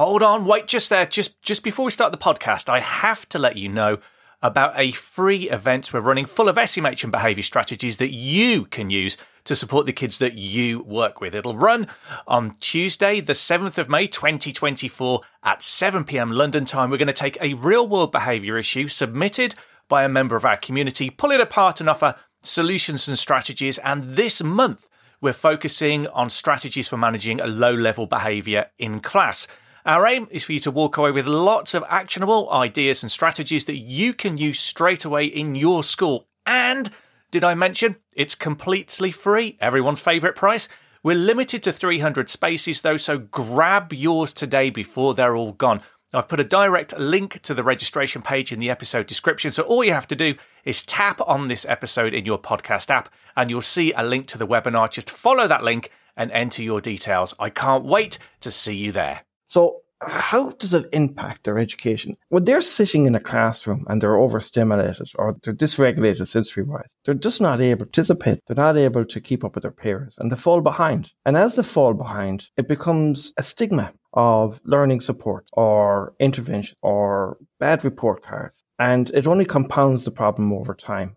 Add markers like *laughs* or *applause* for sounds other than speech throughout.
hold on, wait just there. Just just before we start the podcast, I have to let you know about a free event we're running full of SEMH and behaviour strategies that you can use to support the kids that you work with. It'll run on Tuesday, the 7th of May 2024 at 7 pm London time. We're going to take a real world behaviour issue submitted by a member of our community, pull it apart and offer solutions and strategies. And this month, we're focusing on strategies for managing a low level behaviour in class. Our aim is for you to walk away with lots of actionable ideas and strategies that you can use straight away in your school. And did I mention it's completely free? Everyone's favourite price. We're limited to 300 spaces though, so grab yours today before they're all gone. I've put a direct link to the registration page in the episode description. So all you have to do is tap on this episode in your podcast app and you'll see a link to the webinar. Just follow that link and enter your details. I can't wait to see you there. So, how does it impact their education? When they're sitting in a classroom and they're overstimulated or they're dysregulated sensory wise, they're just not able to participate. They're not able to keep up with their peers and they fall behind. And as they fall behind, it becomes a stigma of learning support or intervention or bad report cards. And it only compounds the problem over time.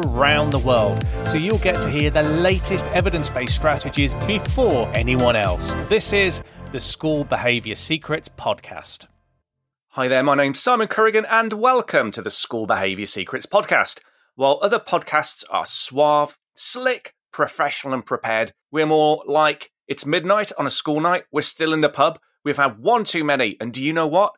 around the world, so you'll get to hear the latest evidence based strategies before anyone else. This is the School Behaviour Secrets Podcast. Hi there, my name's Simon Corrigan, and welcome to the School Behaviour Secrets Podcast. While other podcasts are suave, slick, professional, and prepared, we're more like it's midnight on a school night, we're still in the pub, we've had one too many, and do you know what?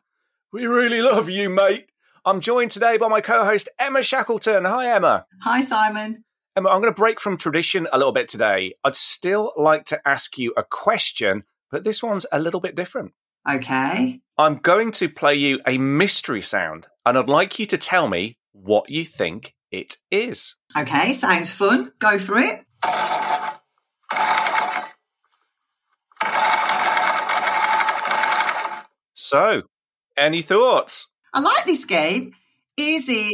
We really love you, mate. I'm joined today by my co host, Emma Shackleton. Hi, Emma. Hi, Simon. Emma, I'm going to break from tradition a little bit today. I'd still like to ask you a question, but this one's a little bit different. Okay. I'm going to play you a mystery sound, and I'd like you to tell me what you think it is. Okay, sounds fun. Go for it. So, any thoughts? I like this game. Is it?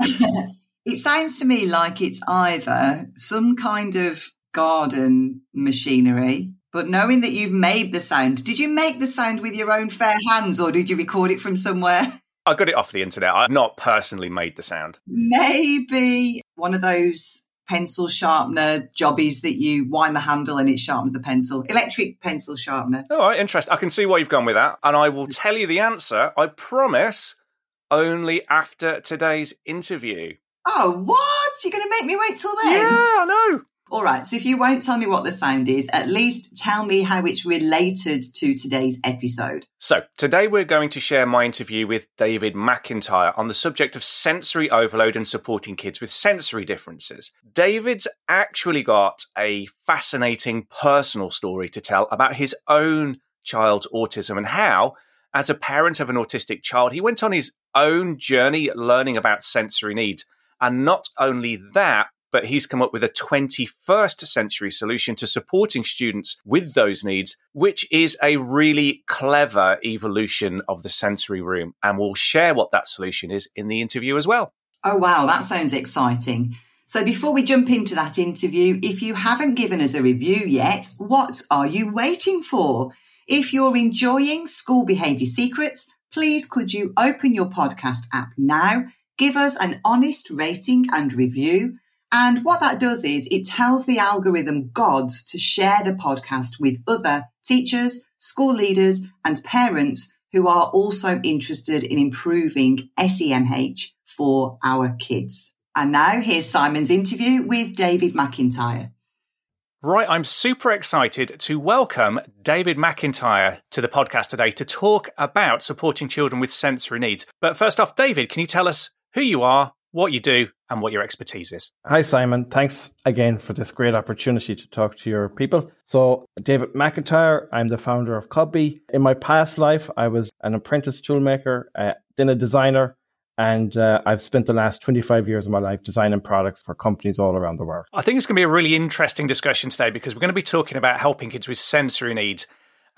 *laughs* it sounds to me like it's either some kind of garden machinery, but knowing that you've made the sound, did you make the sound with your own fair hands or did you record it from somewhere? I got it off the internet. I've not personally made the sound. Maybe one of those pencil sharpener jobbies that you wind the handle and it sharpens the pencil. Electric pencil sharpener. All right, interesting. I can see why you've gone with that. And I will tell you the answer, I promise, only after today's interview. Oh, what? You're going to make me wait till then? Yeah, I know. All right. So if you won't tell me what the sound is, at least tell me how it's related to today's episode. So today we're going to share my interview with David McIntyre on the subject of sensory overload and supporting kids with sensory differences. David's actually got a fascinating personal story to tell about his own child's autism and how, as a parent of an autistic child, he went on his own journey learning about sensory needs. And not only that, but he's come up with a 21st century solution to supporting students with those needs, which is a really clever evolution of the sensory room. And we'll share what that solution is in the interview as well. Oh, wow, that sounds exciting. So before we jump into that interview, if you haven't given us a review yet, what are you waiting for? If you're enjoying School Behaviour Secrets, please could you open your podcast app now, give us an honest rating and review, and what that does is it tells the algorithm gods to share the podcast with other teachers, school leaders, and parents who are also interested in improving SEMH for our kids. And now here's Simon's interview with David McIntyre. Right, I'm super excited to welcome David McIntyre to the podcast today to talk about supporting children with sensory needs. But first off, David, can you tell us who you are, what you do, and what your expertise is. Hi, Simon. Thanks again for this great opportunity to talk to your people. So, David McIntyre, I'm the founder of Cubbie. In my past life, I was an apprentice toolmaker, uh, then a designer, and uh, I've spent the last 25 years of my life designing products for companies all around the world. I think it's going to be a really interesting discussion today because we're going to be talking about helping kids with sensory needs.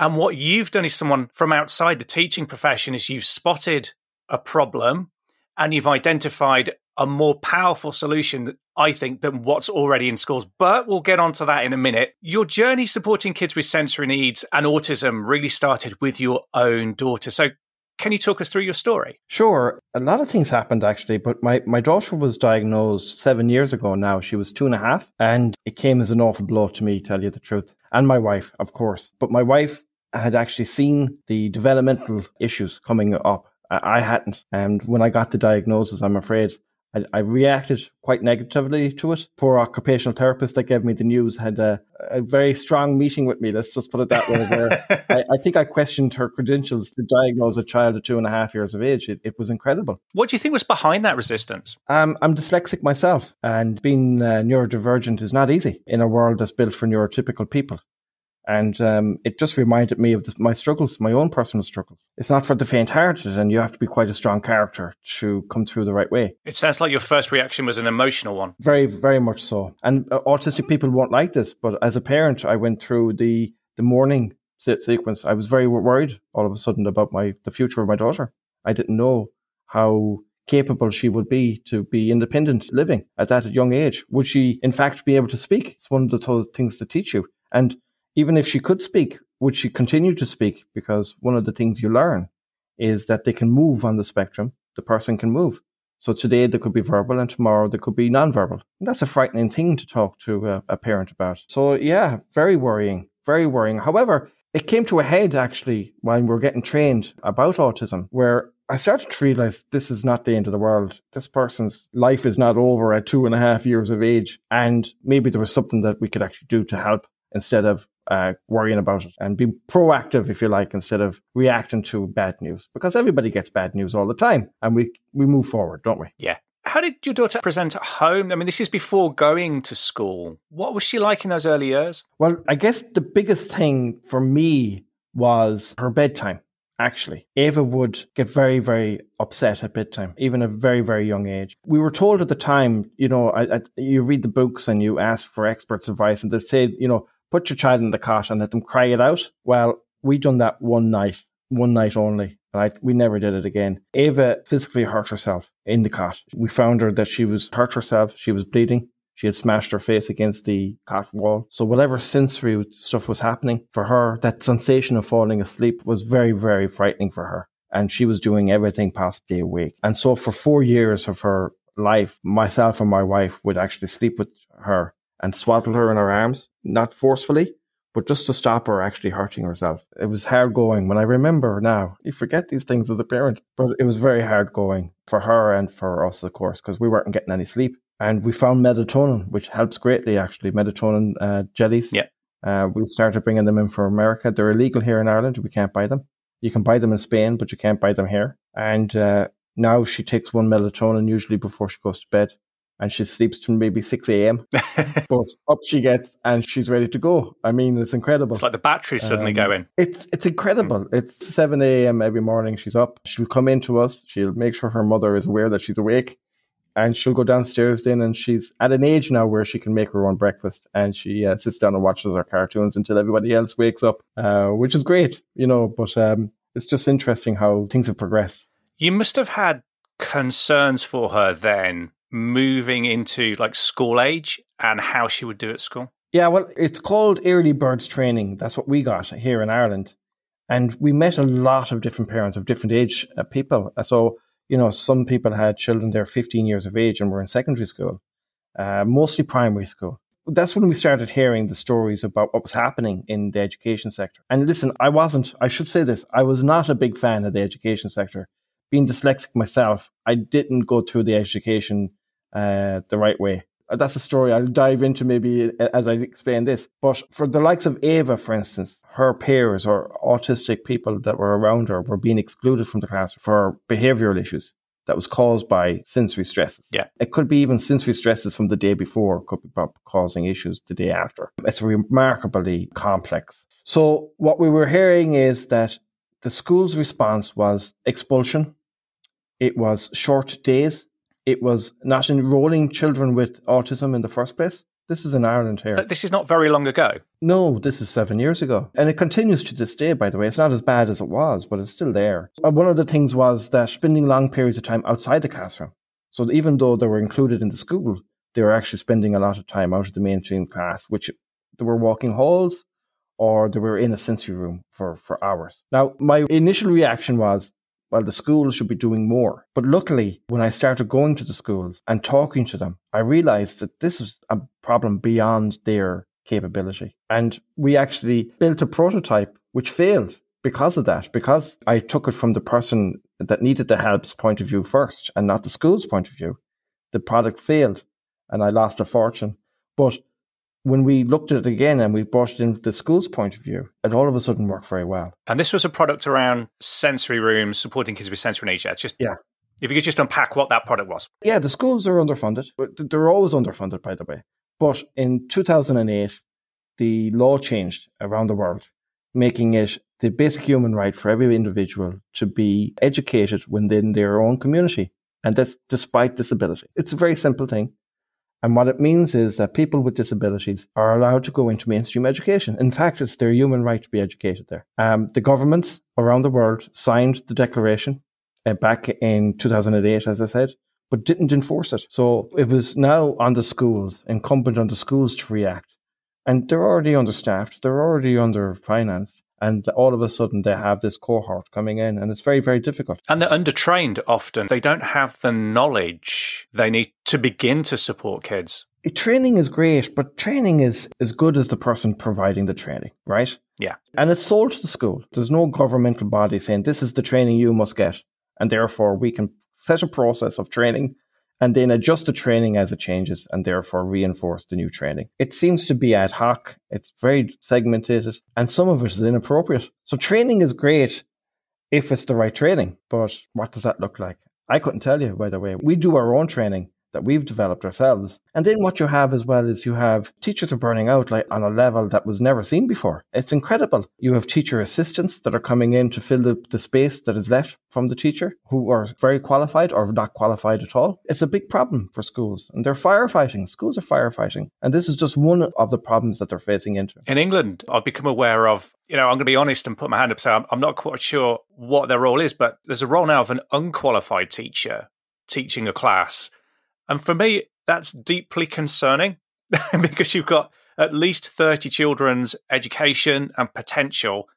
And what you've done is someone from outside the teaching profession is you've spotted a problem and you've identified a more powerful solution, I think, than what's already in schools. But we'll get onto that in a minute. Your journey supporting kids with sensory needs and autism really started with your own daughter. So can you talk us through your story? Sure. A lot of things happened actually, but my, my daughter was diagnosed seven years ago now. She was two and a half, and it came as an awful blow to me, tell you the truth. And my wife, of course. But my wife had actually seen the developmental issues coming up. I hadn't. And when I got the diagnosis, I'm afraid I, I, reacted quite negatively to it. Poor occupational therapist that gave me the news had a, a very strong meeting with me. Let's just put it that way. *laughs* I, I, think I questioned her credentials to diagnose a child at two and a half years of age. It, it was incredible. What do you think was behind that resistance? Um, I'm dyslexic myself, and being uh, neurodivergent is not easy in a world that's built for neurotypical people. And um, it just reminded me of the, my struggles, my own personal struggles. It's not for the faint hearted, and you have to be quite a strong character to come through the right way. It sounds like your first reaction was an emotional one. Very, very much so. And uh, autistic people won't like this, but as a parent, I went through the, the mourning sequence. I was very worried all of a sudden about my the future of my daughter. I didn't know how capable she would be to be independent living at that young age. Would she, in fact, be able to speak? It's one of the things to teach you. And even if she could speak, would she continue to speak? Because one of the things you learn is that they can move on the spectrum. The person can move. So today they could be verbal and tomorrow they could be nonverbal. And that's a frightening thing to talk to a, a parent about. So yeah, very worrying, very worrying. However, it came to a head actually when we were getting trained about autism, where I started to realize this is not the end of the world. This person's life is not over at two and a half years of age. And maybe there was something that we could actually do to help instead of uh, worrying about it and be proactive, if you like, instead of reacting to bad news. Because everybody gets bad news all the time, and we we move forward, don't we? Yeah. How did your daughter present at home? I mean, this is before going to school. What was she like in those early years? Well, I guess the biggest thing for me was her bedtime. Actually, Ava would get very, very upset at bedtime, even at a very, very young age. We were told at the time, you know, I, I, you read the books and you ask for experts' advice, and they say, you know, put your child in the cot and let them cry it out. Well, we done that one night, one night only. Right? We never did it again. Ava physically hurt herself in the cot. We found her that she was hurt herself. She was bleeding. She had smashed her face against the cot wall. So whatever sensory stuff was happening for her, that sensation of falling asleep was very, very frightening for her. And she was doing everything possibly awake. And so for four years of her life, myself and my wife would actually sleep with her and swaddled her in her arms, not forcefully, but just to stop her actually hurting herself. It was hard going. When I remember now, you forget these things as a parent, but it was very hard going for her and for us, of course, because we weren't getting any sleep. And we found melatonin, which helps greatly, actually, melatonin uh, jellies. Yeah. Uh, we started bringing them in for America. They're illegal here in Ireland. We can't buy them. You can buy them in Spain, but you can't buy them here. And uh, now she takes one melatonin usually before she goes to bed and she sleeps till maybe 6 a.m. *laughs* but up she gets and she's ready to go. I mean, it's incredible. It's like the batteries suddenly um, go in. It's, it's incredible. It's 7 a.m. every morning. She's up. She'll come in to us. She'll make sure her mother is aware that she's awake. And she'll go downstairs then, and she's at an age now where she can make her own breakfast, and she uh, sits down and watches her cartoons until everybody else wakes up, uh, which is great, you know. But um, it's just interesting how things have progressed. You must have had concerns for her then moving into like school age and how she would do at school? Yeah, well, it's called early birds training. That's what we got here in Ireland. And we met a lot of different parents of different age uh, people. So, you know, some people had children, they're 15 years of age and were in secondary school, uh, mostly primary school. That's when we started hearing the stories about what was happening in the education sector. And listen, I wasn't, I should say this, I was not a big fan of the education sector. Being dyslexic myself, I didn't go through the education uh, the right way. Uh, that's a story I'll dive into maybe as I explain this. But for the likes of Ava, for instance, her peers or autistic people that were around her were being excluded from the class for behavioral issues. that was caused by sensory stresses. Yeah. It could be even sensory stresses from the day before, could be causing issues the day after. It's remarkably complex. So what we were hearing is that the school's response was expulsion. It was short days. It was not enrolling children with autism in the first place. This is in Ireland here. This is not very long ago. No, this is seven years ago. And it continues to this day, by the way. It's not as bad as it was, but it's still there. Uh, one of the things was that spending long periods of time outside the classroom. So even though they were included in the school, they were actually spending a lot of time out of the mainstream class, which they were walking halls or they were in a sensory room for, for hours. Now, my initial reaction was, well, the schools should be doing more. But luckily, when I started going to the schools and talking to them, I realized that this is a problem beyond their capability. And we actually built a prototype which failed because of that, because I took it from the person that needed the help's point of view first and not the school's point of view. The product failed and I lost a fortune. But when we looked at it again and we brought it into the school's point of view, it all of a sudden worked very well. And this was a product around sensory rooms, supporting kids with sensory needs. Just yeah. If you could just unpack what that product was. Yeah, the schools are underfunded. They're always underfunded, by the way. But in 2008, the law changed around the world, making it the basic human right for every individual to be educated within their own community. And that's despite disability. It's a very simple thing. And what it means is that people with disabilities are allowed to go into mainstream education. In fact, it's their human right to be educated there. Um, the governments around the world signed the declaration uh, back in 2008, as I said, but didn't enforce it. So it was now on the schools, incumbent on the schools to react. And they're already understaffed, they're already underfinanced and all of a sudden they have this cohort coming in and it's very very difficult. And they're undertrained often. They don't have the knowledge they need to begin to support kids. Training is great but training is as good as the person providing the training right? Yeah. And it's sold to the school. There's no governmental body saying this is the training you must get and therefore we can set a process of training and then adjust the training as it changes and therefore reinforce the new training. It seems to be ad hoc. It's very segmented and some of it is inappropriate. So training is great if it's the right training, but what does that look like? I couldn't tell you, by the way. We do our own training that we've developed ourselves. And then what you have as well is you have teachers are burning out like on a level that was never seen before. It's incredible. You have teacher assistants that are coming in to fill the, the space that is left from the teacher who are very qualified or not qualified at all. It's a big problem for schools and they're firefighting. Schools are firefighting. And this is just one of the problems that they're facing into. In England, I've become aware of you know, I'm going to be honest and put my hand up. So I'm, I'm, not quite sure what their role is, but there's a role now of an unqualified teacher teaching a class and for me, that's deeply concerning *laughs* because you've got at least 30 children's education and potential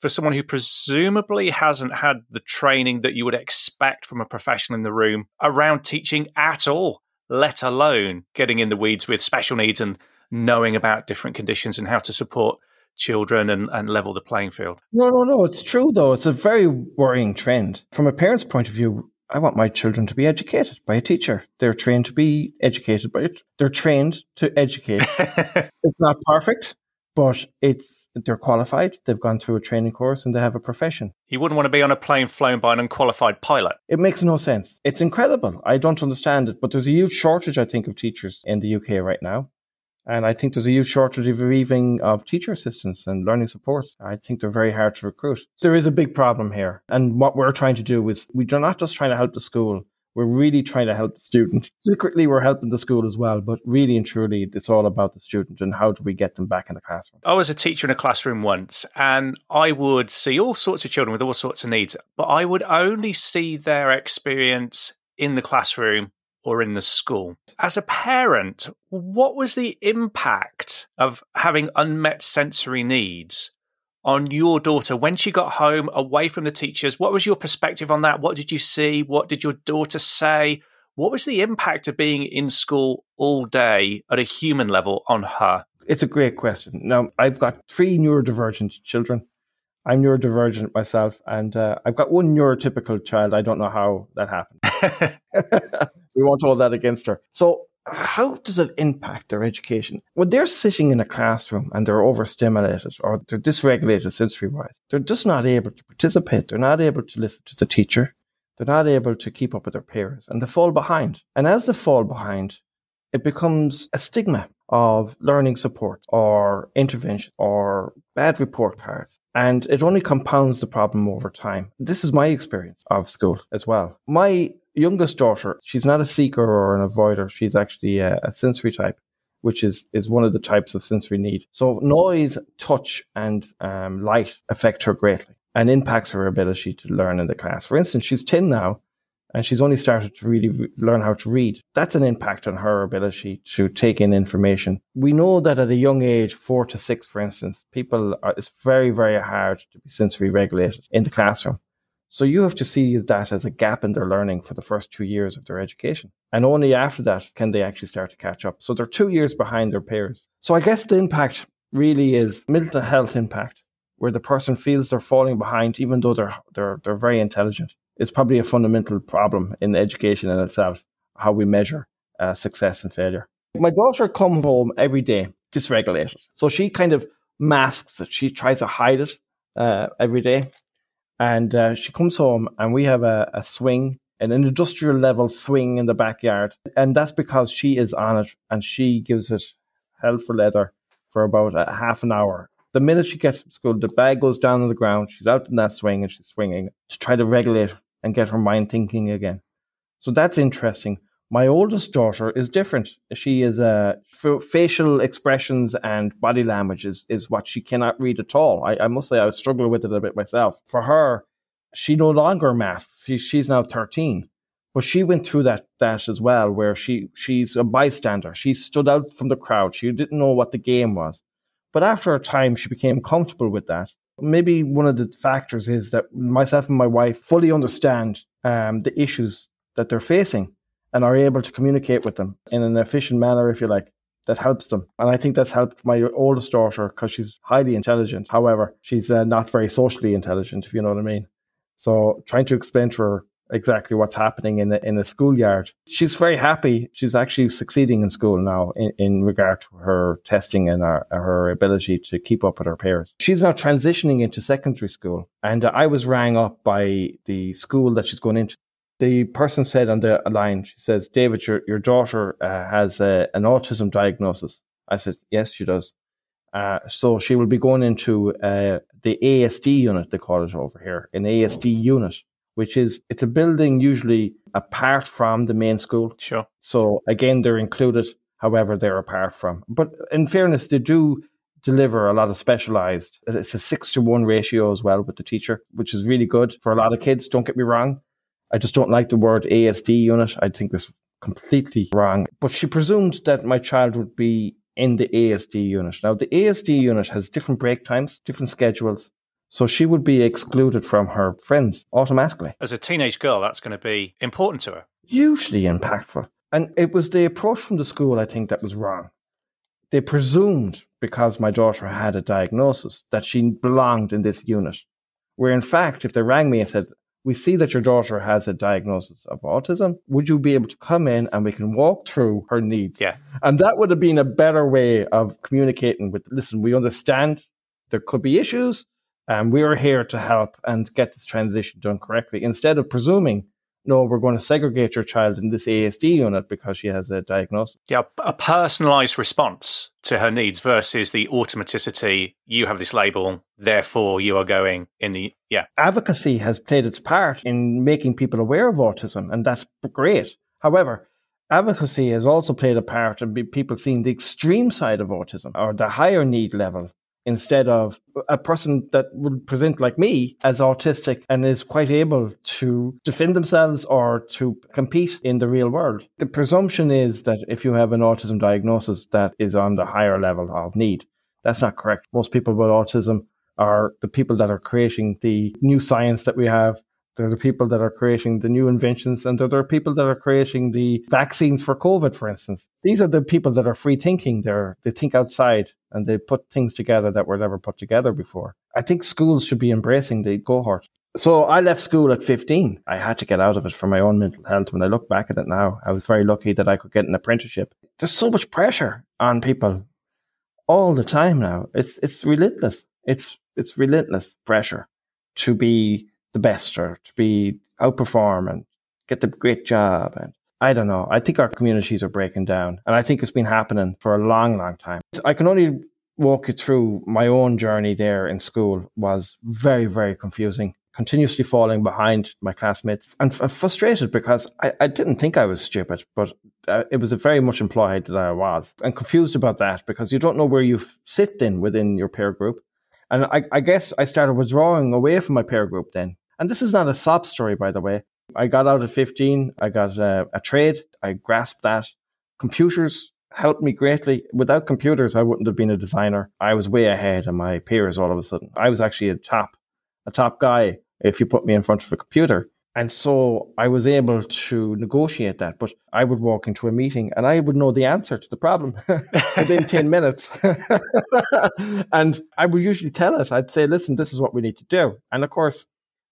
for someone who presumably hasn't had the training that you would expect from a professional in the room around teaching at all, let alone getting in the weeds with special needs and knowing about different conditions and how to support children and, and level the playing field. No, no, no. It's true, though. It's a very worrying trend. From a parent's point of view, I want my children to be educated by a teacher. They're trained to be educated by it. They're trained to educate. *laughs* it's not perfect, but it's they're qualified. They've gone through a training course and they have a profession. You wouldn't want to be on a plane flown by an unqualified pilot. It makes no sense. It's incredible. I don't understand it, but there's a huge shortage, I think, of teachers in the UK right now. And I think there's a huge shortage of even of teacher assistants and learning supports. I think they're very hard to recruit. There is a big problem here. And what we're trying to do is we are not just trying to help the school. We're really trying to help the student. Secretly, we're helping the school as well, but really and truly, it's all about the student and how do we get them back in the classroom. I was a teacher in a classroom once, and I would see all sorts of children with all sorts of needs, but I would only see their experience in the classroom or in the school. As a parent, what was the impact of having unmet sensory needs on your daughter when she got home away from the teachers? What was your perspective on that? What did you see? What did your daughter say? What was the impact of being in school all day at a human level on her? It's a great question. Now, I've got three neurodivergent children. I'm neurodivergent myself, and uh, I've got one neurotypical child. I don't know how that happened. *laughs* *laughs* we won't hold that against her. So, how does it impact their education? When they're sitting in a classroom and they're overstimulated or they're dysregulated sensory wise, they're just not able to participate. They're not able to listen to the teacher. They're not able to keep up with their peers and they fall behind. And as they fall behind, it becomes a stigma of learning support or intervention or bad report cards. And it only compounds the problem over time. This is my experience of school as well. My youngest daughter, she's not a seeker or an avoider. She's actually a, a sensory type which is, is one of the types of sensory need. So noise, touch, and um, light affect her greatly and impacts her ability to learn in the class. For instance, she's 10 now and she's only started to really re- learn how to read. That's an impact on her ability to take in information. We know that at a young age, four to six, for instance, people are, it's very, very hard to be sensory regulated in the classroom. So you have to see that as a gap in their learning for the first two years of their education. And only after that can they actually start to catch up. So they're two years behind their peers. So I guess the impact really is mental health impact, where the person feels they're falling behind, even though they're, they're, they're very intelligent It's probably a fundamental problem in education in itself, how we measure uh, success and failure. My daughter comes home every day dysregulated. So she kind of masks it. She tries to hide it uh, every day. And uh, she comes home and we have a, a swing, an industrial level swing in the backyard. And that's because she is on it and she gives it hell for leather for about a half an hour. The minute she gets to school, the bag goes down on the ground. She's out in that swing and she's swinging to try to regulate and get her mind thinking again. So that's interesting. My oldest daughter is different. She is uh, f- facial expressions and body language is, is what she cannot read at all. I, I must say I struggle with it a bit myself. For her, she no longer masks. She, she's now 13. But she went through that that as well, where she she's a bystander. She stood out from the crowd. She didn't know what the game was. But after a time, she became comfortable with that maybe one of the factors is that myself and my wife fully understand um, the issues that they're facing and are able to communicate with them in an efficient manner, if you like, that helps them. And I think that's helped my oldest daughter because she's highly intelligent. However, she's uh, not very socially intelligent, if you know what I mean. So trying to explain to her exactly what's happening in the in the schoolyard. She's very happy. She's actually succeeding in school now in, in regard to her testing and her, her ability to keep up with her peers. She's now transitioning into secondary school, and I was rang up by the school that she's going into. The person said on the line, she says, "David, your your daughter uh, has uh, an autism diagnosis." I said, "Yes, she does." Uh, so she will be going into uh, the ASD unit, they call it over here, an ASD unit which is it's a building usually apart from the main school. Sure. So again, they're included. However, they're apart from. But in fairness, they do deliver a lot of specialized. It's a six to one ratio as well with the teacher, which is really good for a lot of kids. Don't get me wrong. I just don't like the word ASD unit. I think this completely wrong. But she presumed that my child would be in the ASD unit. Now, the ASD unit has different break times, different schedules. So she would be excluded from her friends automatically. As a teenage girl, that's going to be important to her. Hugely impactful. And it was the approach from the school, I think, that was wrong. They presumed, because my daughter had a diagnosis, that she belonged in this unit. Where in fact, if they rang me and said, we see that your daughter has a diagnosis of autism. Would you be able to come in and we can walk through her needs? Yeah. And that would have been a better way of communicating with, listen, we understand there could be issues. and we are here to help and get this transition done correctly instead of presuming, no, we're going to segregate your child in this ASD unit because she has a diagnosis. Yeah, a personalized response to her needs versus the automaticity. You have this label, therefore you are going in the, yeah. Advocacy has played its part in making people aware of autism, and that's great. However, advocacy has also played a part in people seeing the extreme side of autism or the higher need level instead of a person that would present like me as autistic and is quite able to defend themselves or to compete in the real world. The presumption is that if you have an autism diagnosis, that is on the higher level of need. That's not correct. Most people with autism are the people that are creating the new science that we have they're the people that are creating the new inventions, and they're the people that are creating the vaccines for COVID, for instance. These are the people that are free thinking. They're, they think outside and they put things together that were never put together before. I think schools should be embracing the cohort. So I left school at 15. I had to get out of it for my own mental health. When I look back at it now, I was very lucky that I could get an apprenticeship. There's so much pressure on people all the time now. It's, it's relentless. It's, it's relentless pressure to be the best or to be outperform and get the great job. And I don't know. I think our communities are breaking down. And I think it's been happening for a long, long time. I can only walk you through my own journey there in school was very, very confusing. Continuously falling behind my classmates and f- frustrated because I, I, didn't think I was stupid, but uh, it was very much implied that I was. And confused about that because you don't know where you sit then within your peer group. And I, I guess I started withdrawing away from my peer group then. And this is not a sob story, by the way. I got out at 15. I got a, a trade. I grasped that. Computers helped me greatly. Without computers, I wouldn't have been a designer. I was way ahead of my peers all of a sudden. I was actually a top, a top guy if you put me in front of a computer. And so I was able to negotiate that. But I would walk into a meeting and I would know the answer to the problem *laughs* within 10 minutes. *laughs* and I would usually tell it. I'd say, listen, this is what we need to do. And of course,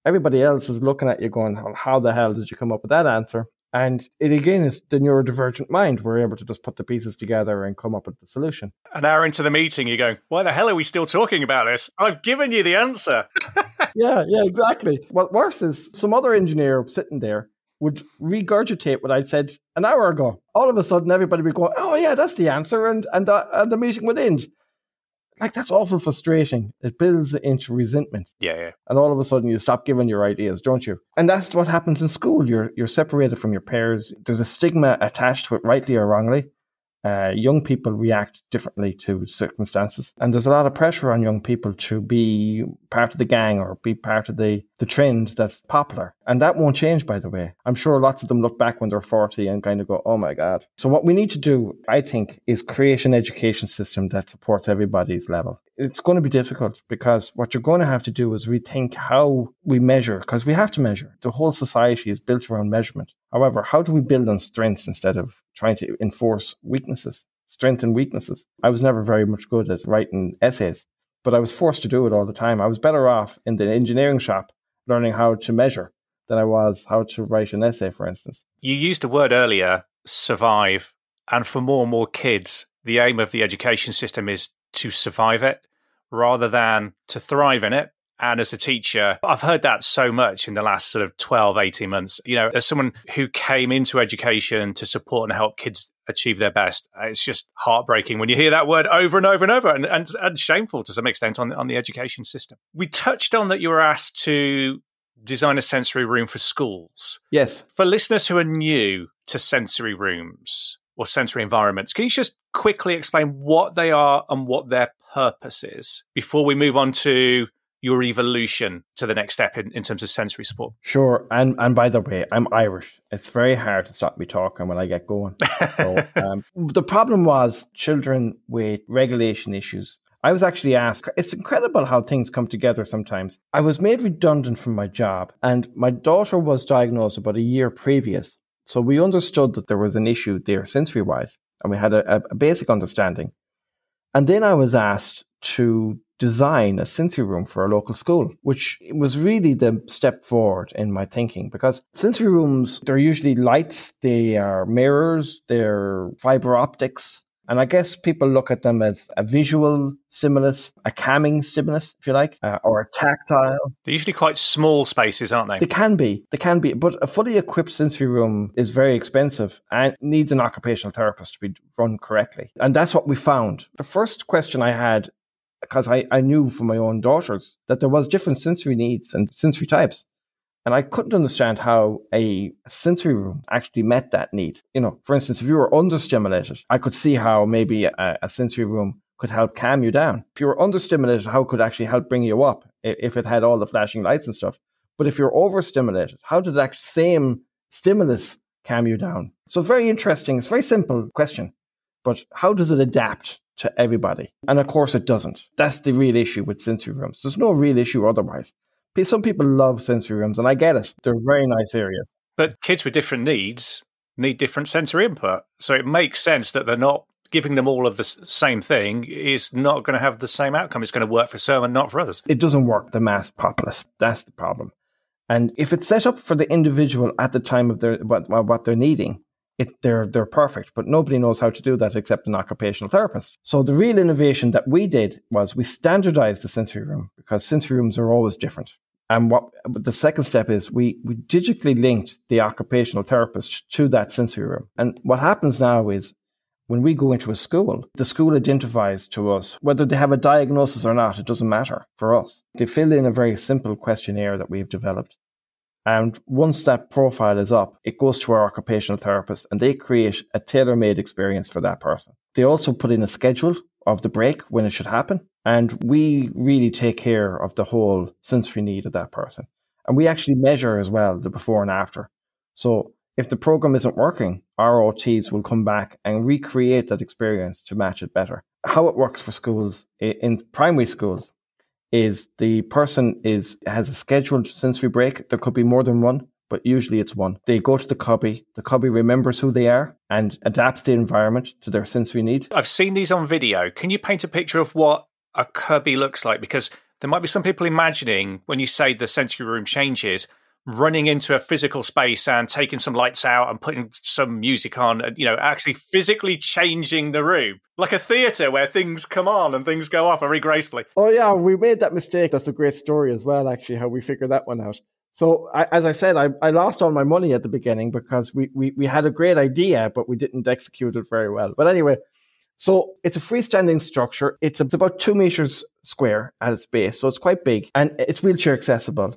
everybody else is looking at you going, how the hell did you come up with that answer? And it again is the neurodivergent mind. We're able to just put the pieces together and come up with the solution. An hour into the meeting, you're going, why the hell are we still talking about this? I've given you the answer. *laughs* yeah, yeah, exactly. What worse is some other engineer sitting there would regurgitate what I'd said an hour ago. All of a sudden, everybody would go, "Oh yeah, that's the answer," and and the, and the meeting would end like that's awful frustrating. It builds into resentment. Yeah, yeah. And all of a sudden you stop giving your ideas, don't you? And that's what happens in school. You're you're separated from your peers. There's a stigma attached to it, rightly or wrongly. Uh, young people react differently to circumstances, and there's a lot of pressure on young people to be part of the gang or be part of the the trend that's popular, and that won't change. By the way, I'm sure lots of them look back when they're 40 and kind of go, "Oh my god!" So what we need to do, I think, is create an education system that supports everybody's level it's going to be difficult because what you're going to have to do is rethink how we measure, because we have to measure. The whole society is built around measurement. However, how do we build on strengths instead of trying to enforce weaknesses, strength and weaknesses? I was never very much good at writing essays, but I was forced to do it all the time. I was better off in the engineering shop learning how to measure than I was how to write an essay, for instance. You used a word earlier, survive. And for more and more kids, the aim of the education system is to survive it rather than to thrive in it. And as a teacher, I've heard that so much in the last sort of 12, 18 months. You know, as someone who came into education to support and help kids achieve their best, it's just heartbreaking when you hear that word over and over and over and, and, and shameful to some extent on, on the education system. We touched on that you were asked to design a sensory room for schools. Yes. For listeners who are new to sensory rooms or sensory environments, can you just quickly explain what they are and what their purpose is before we move on to your evolution to the next step in, in terms of sensory support? Sure. And and by the way, I'm Irish. It's very hard to stop me talking when I get going. So, *laughs* um, the problem was children with regulation issues. I was actually asked, it's incredible how things come together sometimes. I was made redundant from my job, and my daughter was diagnosed about a year previous. So we understood that there was an issue there sensory wise, and we had a, a basic understanding. And then I was asked to design a sensory room for a local school, which was really the step forward in my thinking because sensory rooms, they're usually lights, they are mirrors, they're fiber optics, and I guess people look at them as a visual stimulus, a calming stimulus, if you like, uh, or a tactile. They're usually quite small spaces, aren't they? They can be. They can be. But a fully equipped sensory room is very expensive and needs an occupational therapist to be run correctly. And that's what we found. The first question I had because I, I knew from my own daughters that there was different sensory needs and sensory types. And I couldn't understand how a sensory room actually met that need. You know, for instance, if you were understimulated, I could see how maybe a, a sensory room could help calm you down. If you were understimulated, how could actually help bring you up if it had all the flashing lights and stuff. But if you're overstimulated, how did that same stimulus calm you down? So very interesting. It's a very simple question, but how does it adapt to everybody? And of course it doesn't. That's the real issue with sensory rooms. There's no real issue otherwise some people love sensory rooms, and I get it. They're very nice areas. But kids with different needs need different sensory input. So it makes sense that they're not giving them all of the same thing is not going to have the same outcome. It's going to work for some and not for others. It doesn't work, the mass populace. That's the problem. And if it's set up for the individual at the time of their what, what they're needing, it, they're they're perfect, but nobody knows how to do that except an occupational therapist. So the real innovation that we did was we standardized the sensory room because sensory rooms are always different And what the second step is we, we digitally linked the occupational therapist to that sensory room. And what happens now is when we go into a school, the school identifies to us whether they have a diagnosis or not. It doesn't matter for us. They fill in a very simple questionnaire that we've developed. And once that profile is up, it goes to our occupational therapist and they create a tailor made experience for that person. They also put in a schedule of the break when it should happen. And we really take care of the whole sensory need of that person. And we actually measure as well the before and after. So if the program isn't working, our OTs will come back and recreate that experience to match it better. How it works for schools in primary schools is the person is has a scheduled sensory break. There could be more than one, but usually it's one. They go to the Cubbie. The Cubbie remembers who they are and adapts the environment to their sensory need. I've seen these on video. Can you paint a picture of what a Cubbie looks like? Because there might be some people imagining when you say the sensory room changes, running into a physical space and taking some lights out and putting some music on and you know actually physically changing the room like a theater where things come on and things go off very gracefully oh yeah we made that mistake that's a great story as well actually how we figured that one out so I, as i said I, I lost all my money at the beginning because we, we we had a great idea but we didn't execute it very well but anyway so it's a freestanding structure. It's about two meters square at its base. So it's quite big and it's wheelchair accessible.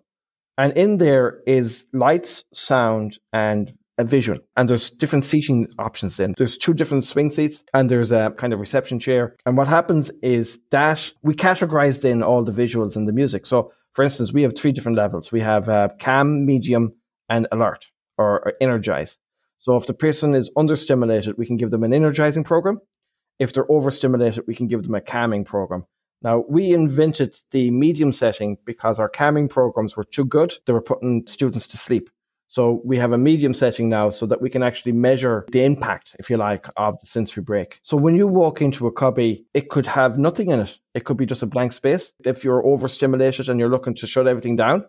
And in there is lights, sound, and a visual. And there's different seating options in. There's two different swing seats and there's a kind of reception chair. And what happens is that we categorized in all the visuals and the music. So for instance, we have three different levels. We have uh, medium, and alert or, or energize. So if the person is understimulated, we can give them an energizing program. If they're overstimulated, we can give them a calming program. Now, we invented the medium setting because our calming programs were too good. They were putting students to sleep. So we have a medium setting now so that we can actually measure the impact, if you like, of the sensory break. So when you walk into a Cubbie, it could have nothing in it. It could be just a blank space. If you're overstimulated and you're looking to shut everything down,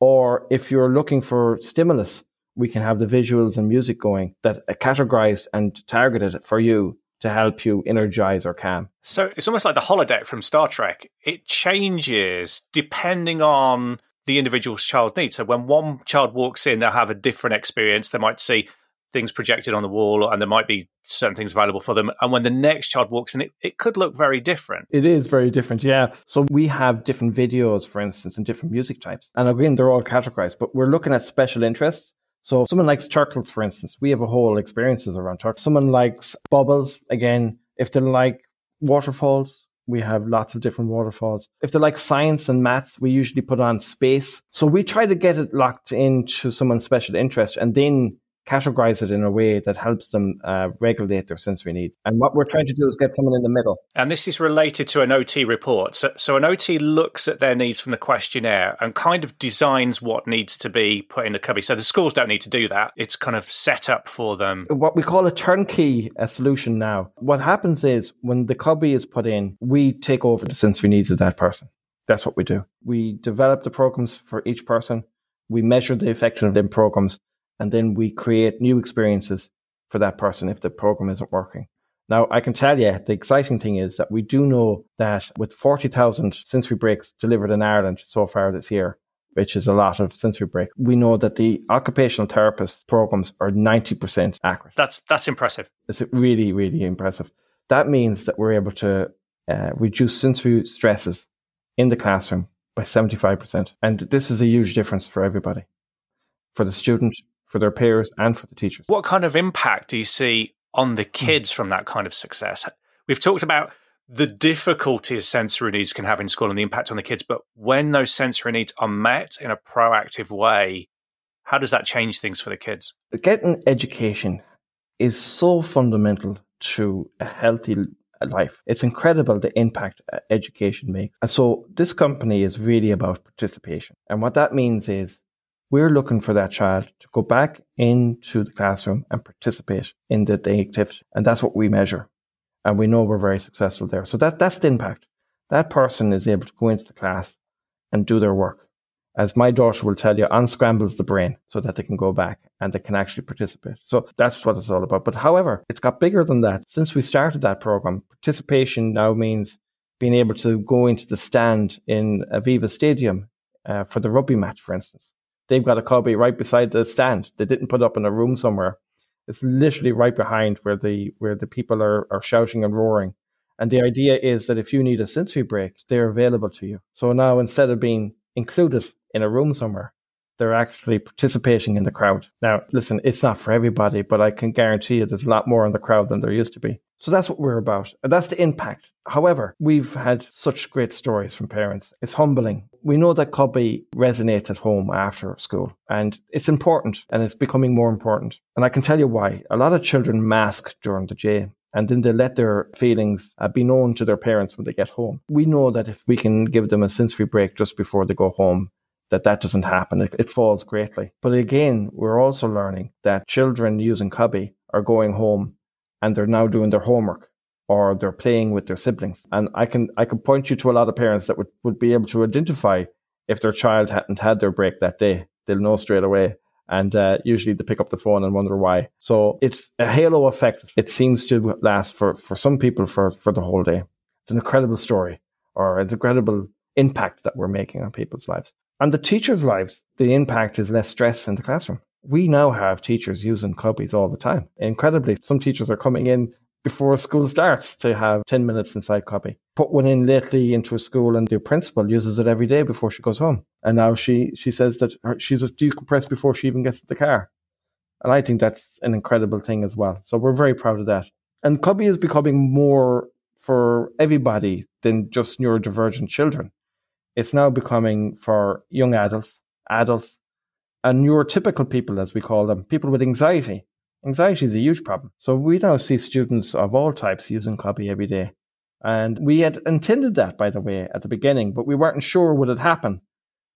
or if you're looking for stimulus, we can have the visuals and music going that are categorized and targeted for you to help you energize or calm. So it's almost like the holodeck from Star Trek. It changes depending on the individual's child needs. So when one child walks in, they'll have a different experience. They might see things projected on the wall and there might be certain things available for them. And when the next child walks in, it, it could look very different. It is very different, yeah. So we have different videos, for instance, and different music types. And again, they're all categorized, but we're looking at special interests. So someone likes turtles, for instance, we have a whole experiences around turtles. Someone likes bubbles, again, if they like waterfalls, we have lots of different waterfalls. If they like science and maths, we usually put on space. So we try to get it locked into someone's special interest and then categorize it in a way that helps them uh, regulate their sensory needs. And what we're trying to do is get someone in the middle. And this is related to an OT report. So, so an OT looks at their needs from the questionnaire and kind of designs what needs to be put in the Cubbie. So the schools don't need to do that. It's kind of set up for them. What we call a turnkey a solution now. What happens is when the Cubbie is put in, we take over the sensory needs of that person. That's what we do. We develop the programs for each person. We measure the effectiveness of them programs and then we create new experiences for that person if the program isn't working. Now, I can tell you the exciting thing is that we do know that with 40,000 sensory breaks delivered in Ireland so far this year, which is a lot of sensory break, we know that the occupational therapist programs are 90% accurate. That's, that's impressive. It's really, really impressive. That means that we're able to uh, reduce sensory stresses in the classroom by 75%. And this is a huge difference for everybody. For the student, for their peers and for the teachers. What kind of impact do you see on the hmm. kids from that kind of success? We've talked about the difficulties sensory needs can have in school and the impact on the kids, but when those sensory needs are met in a proactive way, how does that change things for the kids? Getting education is so fundamental to a healthy life. It's incredible the impact education makes. And so this company is really about participation. And what that means is we're looking for that child to go back into the classroom and participate in the, day activity. And that's what we measure. And we know we're very successful there. So that, that's the impact. That person is able to go into the class and do their work. As my daughter will tell you, unscrambles the brain so that they can go back and they can actually participate. So that's what it's all about. But however, it's got bigger than that. Since we started that program, participation now means being able to go into the stand in Aviva Stadium uh, for the rugby match, for instance. They've got a Cubbie right beside the stand. They didn't put up in a room somewhere. It's literally right behind where the where the people are, are shouting and roaring. And the idea is that if you need a sensory break, they're available to you. So now instead of being included in a room somewhere, they're actually participating in the crowd. Now, listen, it's not for everybody, but I can guarantee you there's a lot more in the crowd than there used to be. So that's what we're about. And that's the impact. However, we've had such great stories from parents. It's humbling. We know that Cubbie resonates at home after school and it's important and it's becoming more important. And I can tell you why. A lot of children mask during the day and then they let their feelings uh, be known to their parents when they get home. We know that if we can give them a sensory break just before they go home, that that doesn't happen. It, it falls greatly. But again, we're also learning that children using Cubbie are going home and they're now doing their homework or they're playing with their siblings. And I can I can point you to a lot of parents that would, would be able to identify if their child hadn't had their break that day. They'll know straight away. And uh, usually they pick up the phone and wonder why. So it's a halo effect. It seems to last for, for some people for, for the whole day. It's an incredible story or an incredible impact that we're making on people's lives. And the teachers' lives, the impact is less stress in the classroom. We now have teachers using Cubbies all the time. Incredibly, some teachers are coming in before school starts to have 10 minutes inside Cubbie. Put one in lately into a school and the principal uses it every day before she goes home. And now she, she says that her, she's decompressed before she even gets to the car. And I think that's an incredible thing as well. So we're very proud of that. And Cubbie is becoming more for everybody than just neurodivergent children. It's now becoming for young adults, adults, and neurotypical people, as we call them, people with anxiety. Anxiety is a huge problem. So we now see students of all types using Cubbie every day. And we had intended that, by the way, at the beginning, but we weren't sure would it happen.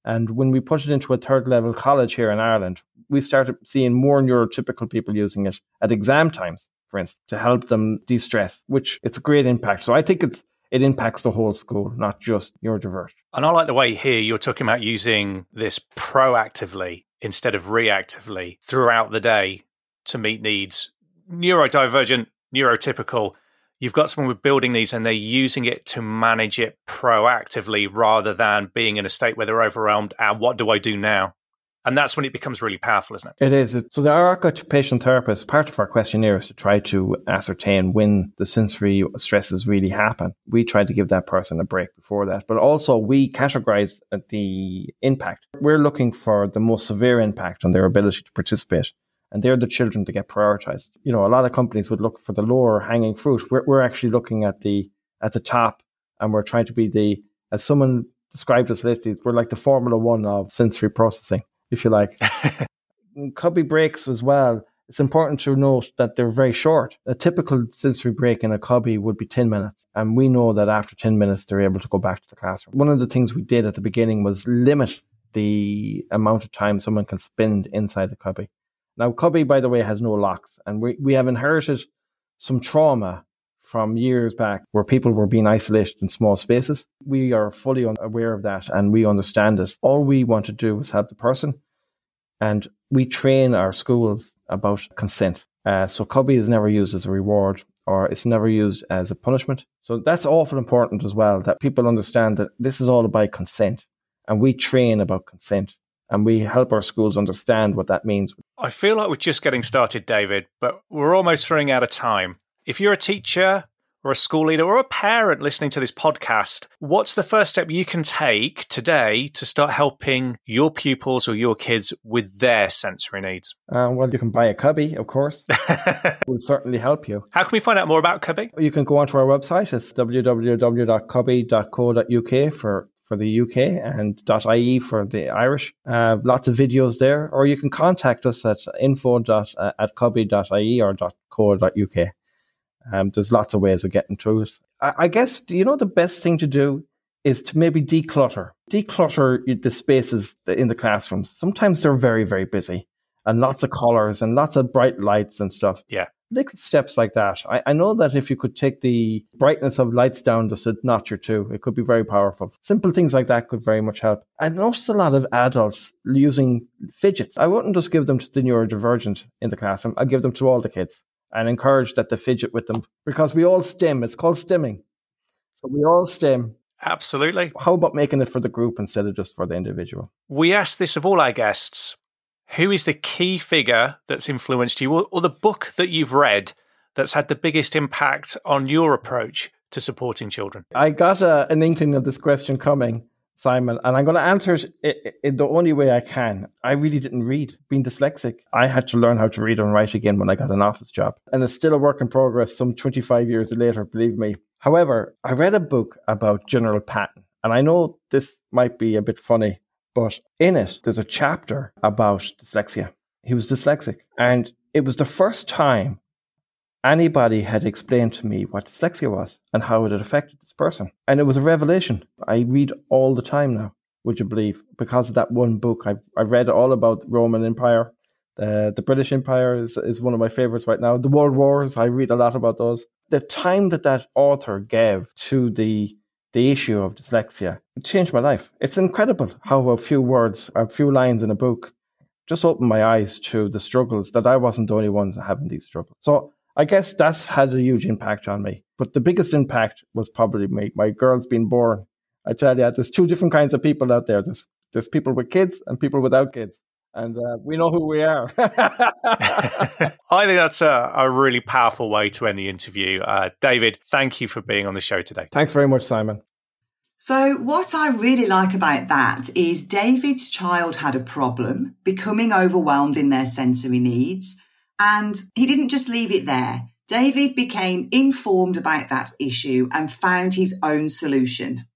And when we put it into a third level college here in Ireland, we started seeing more neurotypical people using it at exam times, for instance, to help them de-stress, which it's a great impact. So I think it's it impacts the whole school, not just your neurodiverse. And I like the way here you're talking about using this proactively instead of reactively throughout the day to meet needs. Neurodivergent, neurotypical, you've got someone with building these and they're using it to manage it proactively rather than being in a state where they're overwhelmed. And what do I do now? And that's when it becomes really powerful, isn't it? It is. So the our occupational therapist, part of our questionnaire is to try to ascertain when the sensory stresses really happen. We try to give that person a break before that. But also we categorize the impact. We're looking for the most severe impact on their ability to participate. And they're the children to get prioritized. You know, a lot of companies would look for the lower hanging fruit. We're, we're actually looking at the at the top and we're trying to be the as someone described us lately, we're like the Formula One of sensory processing if you like. *laughs* Cubbie breaks as well. It's important to note that they're very short. A typical sensory break in a Cubbie would be 10 minutes. And we know that after 10 minutes, they're able to go back to the classroom. One of the things we did at the beginning was limit the amount of time someone can spend inside the Cubbie. Now, Cubbie, by the way, has no locks. And we, we have inherited some trauma from years back where people were being isolated in small spaces. We are fully aware of that and we understand it. All we want to do is help the person and we train our schools about consent. Uh, so Cubbie is never used as a reward or it's never used as a punishment. So that's awful important as well that people understand that this is all about consent and we train about consent and we help our schools understand what that means. I feel like we're just getting started, David, but we're almost running out of time. If you're a teacher or a school leader or a parent listening to this podcast, what's the first step you can take today to start helping your pupils or your kids with their sensory needs? Uh, well, you can buy a Cubbie, of course. *laughs* will certainly help you. How can we find out more about Cubbie? You can go onto our website. It's www.cubbie.co.uk for for the UK and .ie for the Irish. Uh, lots of videos there, or you can contact us at info uh, at cubbie.ie or .co.uk. Um, there's lots of ways of getting through it. I, I guess, you know, the best thing to do is to maybe declutter, declutter the spaces in the classrooms. Sometimes they're very, very busy and lots of colors and lots of bright lights and stuff. Yeah. Little steps like that. I, I know that if you could take the brightness of lights down just a notch or two, it could be very powerful. Simple things like that could very much help. I noticed a lot of adults using fidgets. I wouldn't just give them to the neurodivergent in the classroom. I'd give them to all the kids and encourage that they fidget with them because we all stim. It's called stimming. So we all stim. Absolutely. How about making it for the group instead of just for the individual? We ask this of all our guests. Who is the key figure that's influenced you, or, or the book that you've read that's had the biggest impact on your approach to supporting children? I got a, an inkling of this question coming, Simon, and I'm going to answer it in the only way I can. I really didn't read. Being dyslexic, I had to learn how to read and write again when I got an office job. And it's still a work in progress some 25 years later, believe me. However, I read a book about General Patton, and I know this might be a bit funny, but in it, there's a chapter about dyslexia. He was dyslexic, and it was the first time anybody had explained to me what dyslexia was and how it had affected this person. And it was a revelation. I read all the time now, would you believe? Because of that one book, I, I read all about the Roman Empire. Uh, the British Empire is, is one of my favorites right now. The World Wars, I read a lot about those. The time that that author gave to the the issue of dyslexia changed my life. It's incredible how a few words, a few lines in a book just opened my eyes to the struggles that I wasn't the only one having these struggles. So I guess that's had a huge impact on me. But the biggest impact was probably my, my girls being born. I tell you, there's two different kinds of people out there. There's, there's people with kids and people without kids. And uh, we know who we are. *laughs* I think that's a, a, really powerful way to end the interview. Uh, David, thank you for being on the show today. Thanks very much, Simon. So, what I really like about that is David's child had a problem becoming overwhelmed in their sensory needs. And he didn't just leave it there. David became informed about that issue and found his own solution.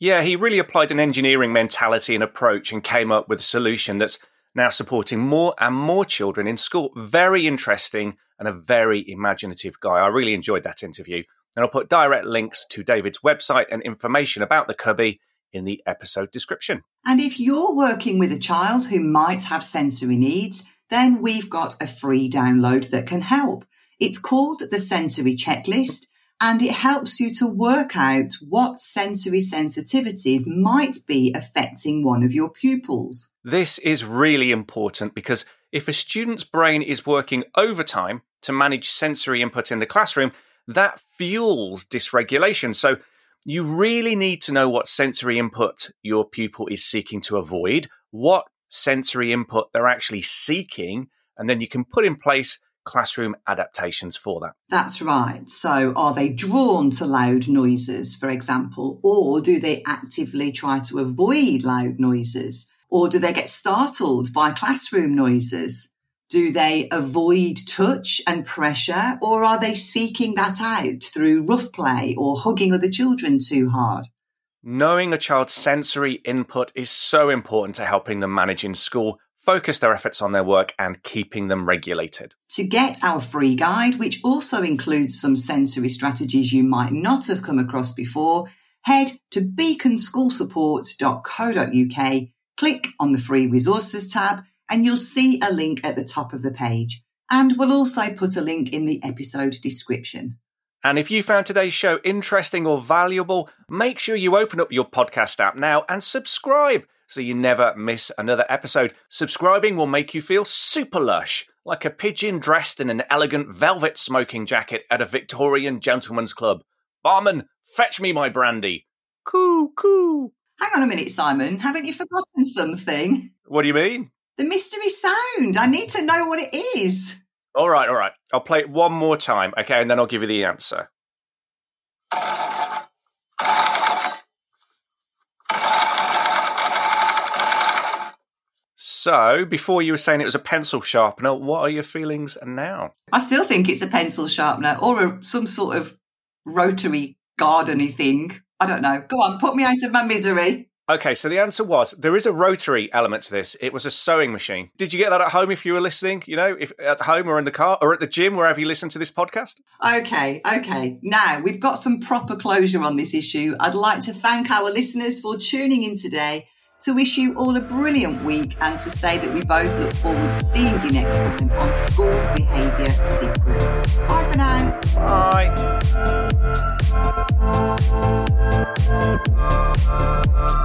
Yeah, he really applied an engineering mentality and approach and came up with a solution that's now supporting more and more children in school. Very interesting and a very imaginative guy. I really enjoyed that interview. And I'll put direct links to David's website and information about the Cubbie in the episode description. And if you're working with a child who might have sensory needs, then we've got a free download that can help. It's called the Sensory Checklist and it helps you to work out what sensory sensitivities might be affecting one of your pupils. This is really important because if a student's brain is working overtime to manage sensory input in the classroom, that fuels dysregulation. So you really need to know what sensory input your pupil is seeking to avoid, what sensory input they're actually seeking, and then you can put in place classroom adaptations for that. That's right. So, are they drawn to loud noises, for example, or do they actively try to avoid loud noises? Or do they get startled by classroom noises? Do they avoid touch and pressure, or are they seeking that out through rough play or hugging other children too hard? Knowing a child's sensory input is so important to helping them manage in school, focus their efforts on their work, and keeping them regulated. To get our free guide, which also includes some sensory strategies you might not have come across before, head to beaconschoolsupport.co.uk, click on the free resources tab, and you'll see a link at the top of the page. And we'll also put a link in the episode description. And if you found today's show interesting or valuable, make sure you open up your podcast app now and subscribe so you never miss another episode. Subscribing will make you feel super lush, like a pigeon dressed in an elegant velvet smoking jacket at a Victorian gentleman's club. Barman, fetch me my brandy. Coo, coo. Hang on a minute, Simon. Haven't you forgotten something? What do you mean? The mystery sound. I need to know what it is. All right, all right. I'll play it one more time, okay, and then I'll give you the answer. So, before you were saying it was a pencil sharpener, what are your feelings now? I still think it's a pencil sharpener or a, some sort of rotary gardeny thing. I don't know. Go on, put me out of my misery. Okay, so the answer was there is a rotary element to this. It was a sewing machine. Did you get that at home if you were listening? You know, if at home or in the car or at the gym, wherever you listen to this podcast? Okay, okay. Now we've got some proper closure on this issue. I'd like to thank our listeners for tuning in today, to wish you all a brilliant week, and to say that we both look forward to seeing you next time on School Behaviour Secrets. Bye for now. Bye.